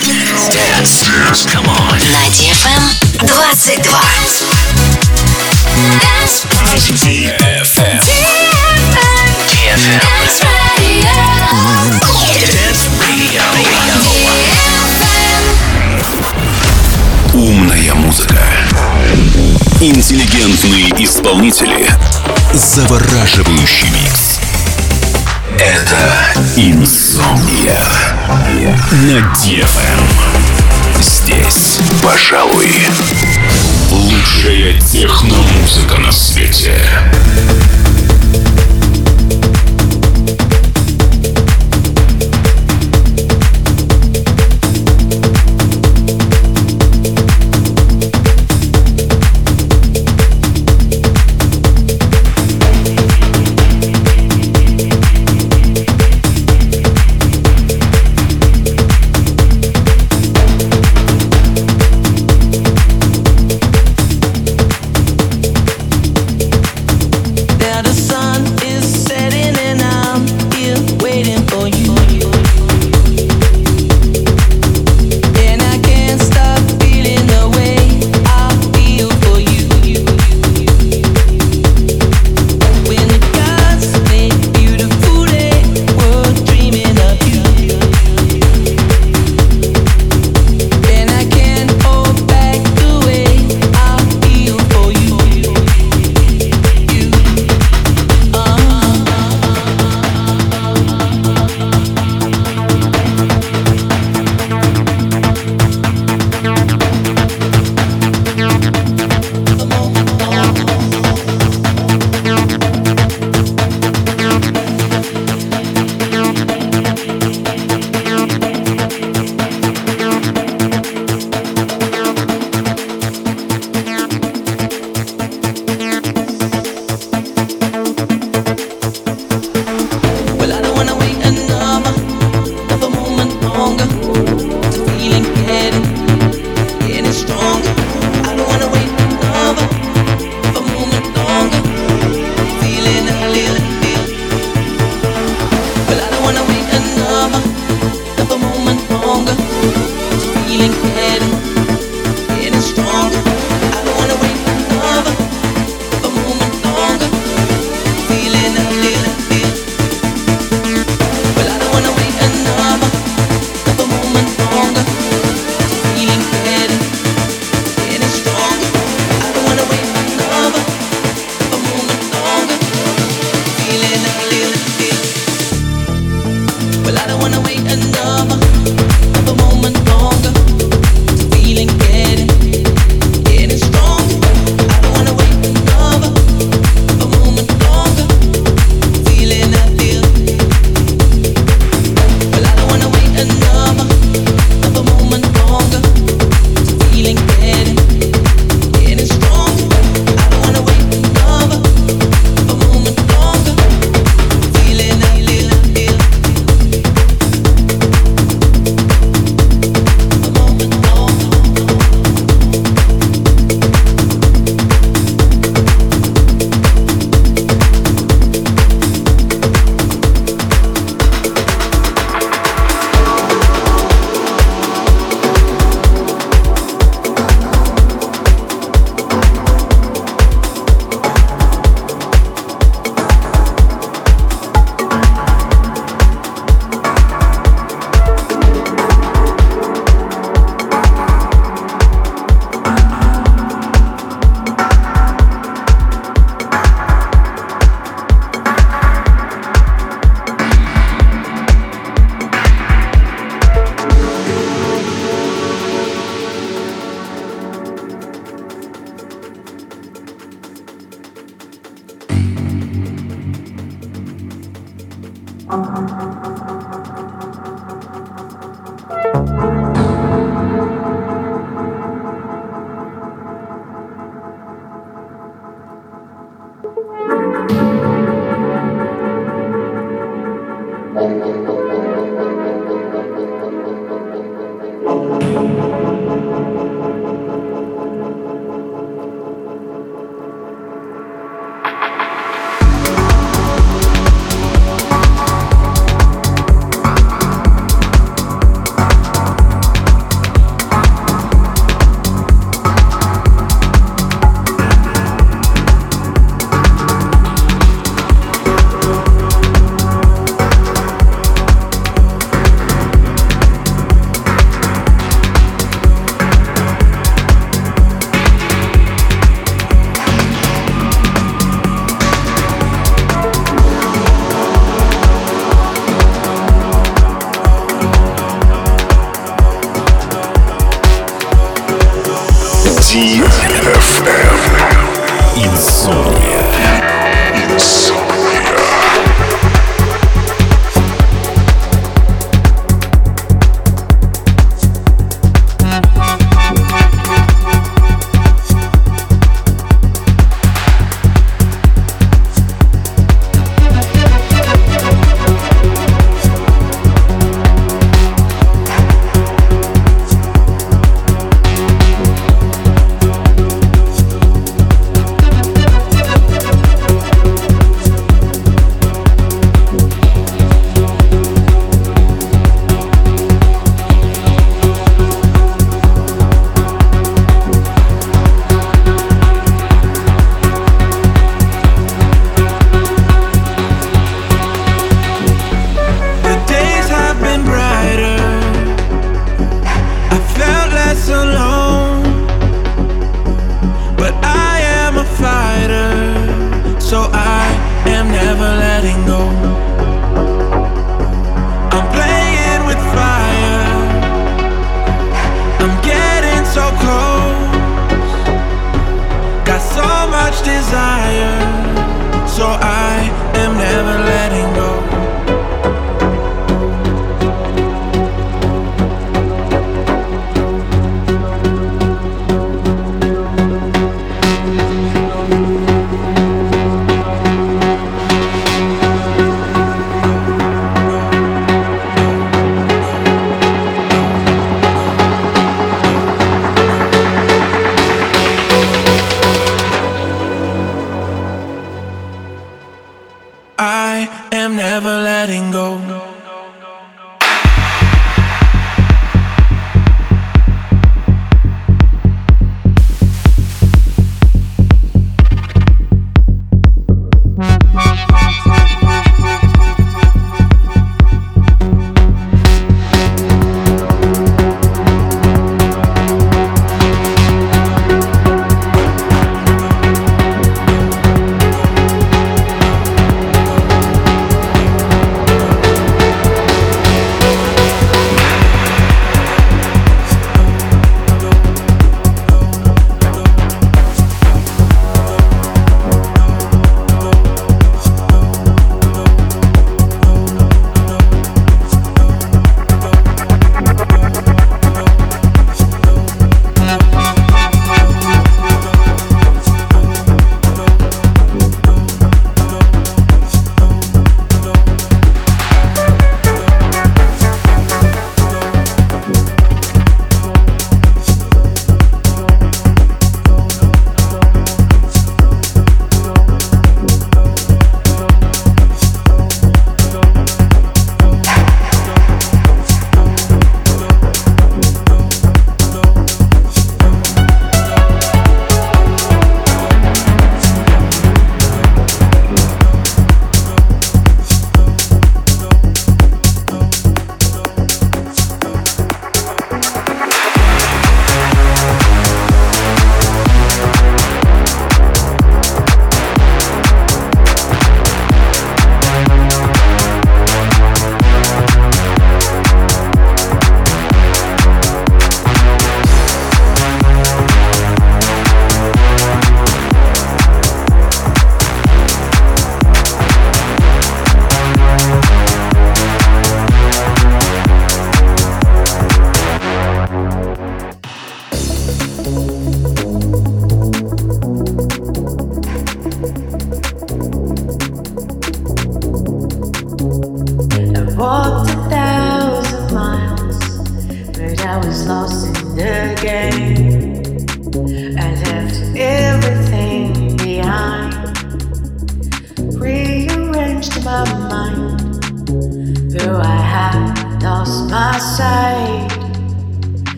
На DFM 22. DFM. DFM. Dance Radio. Dance Radio. Умная музыка. Интеллигентные исполнители. Завораживающий микс это «Инсомния» на DFM. Эм. Здесь, пожалуй, лучшая техномузыка на свете.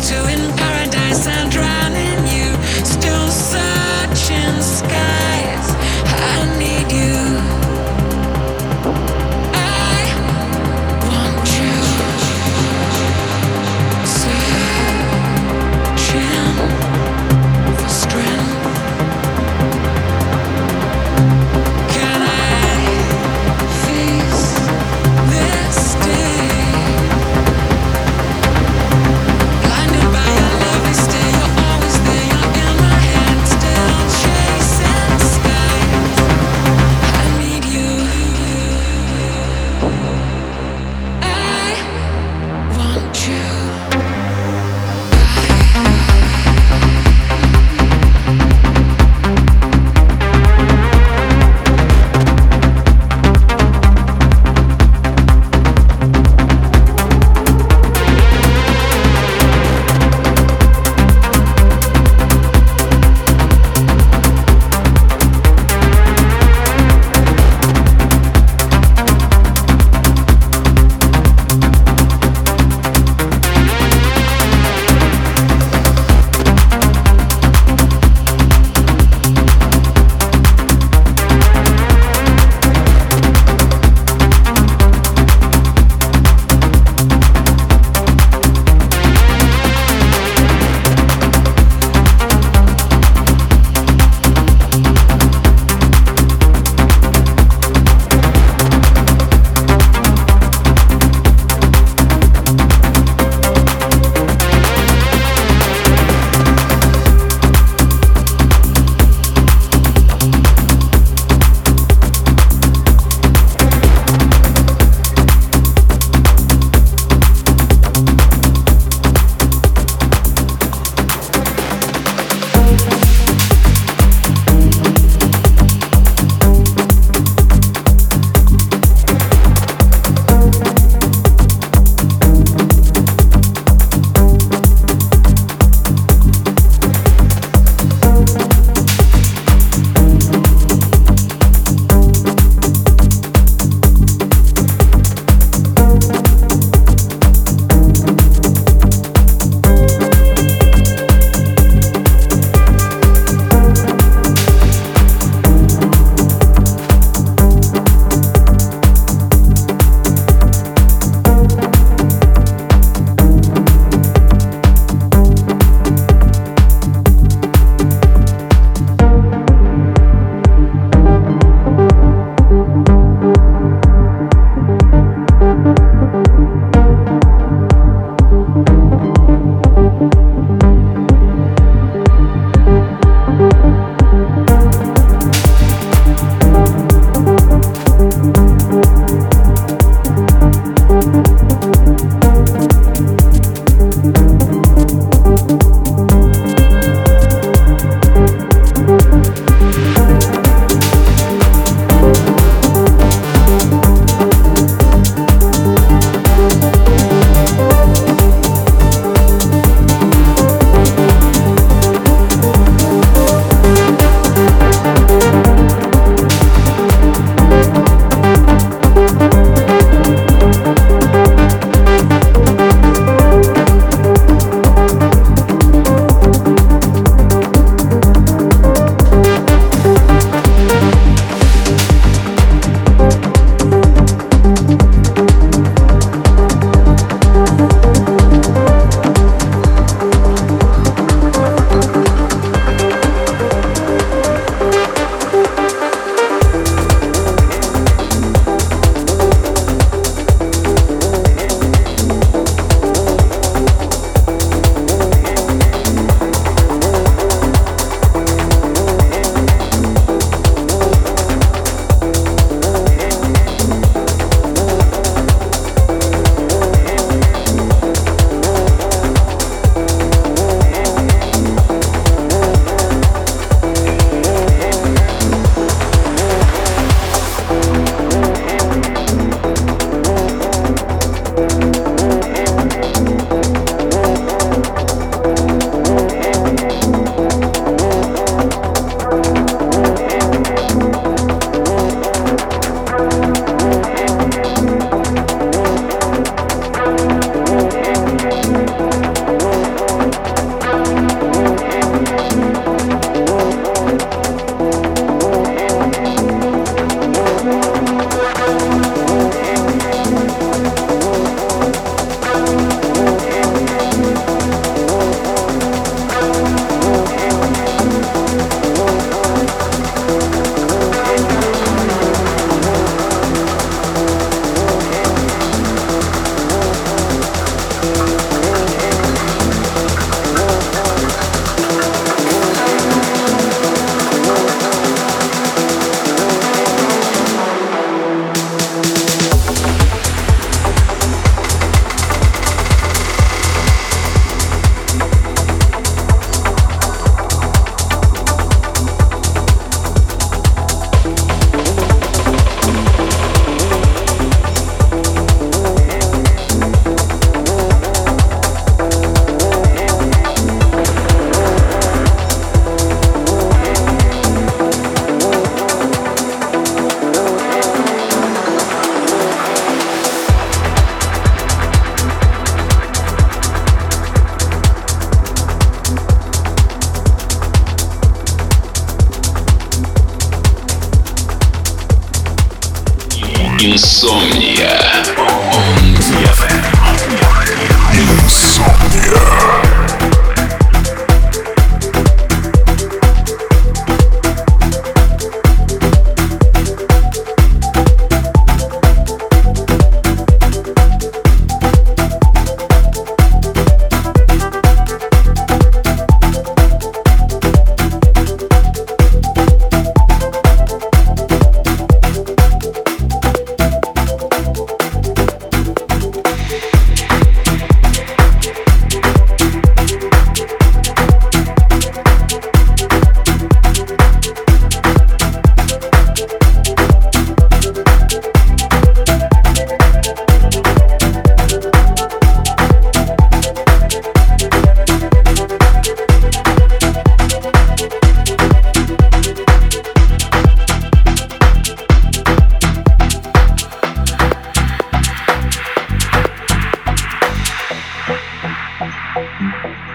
to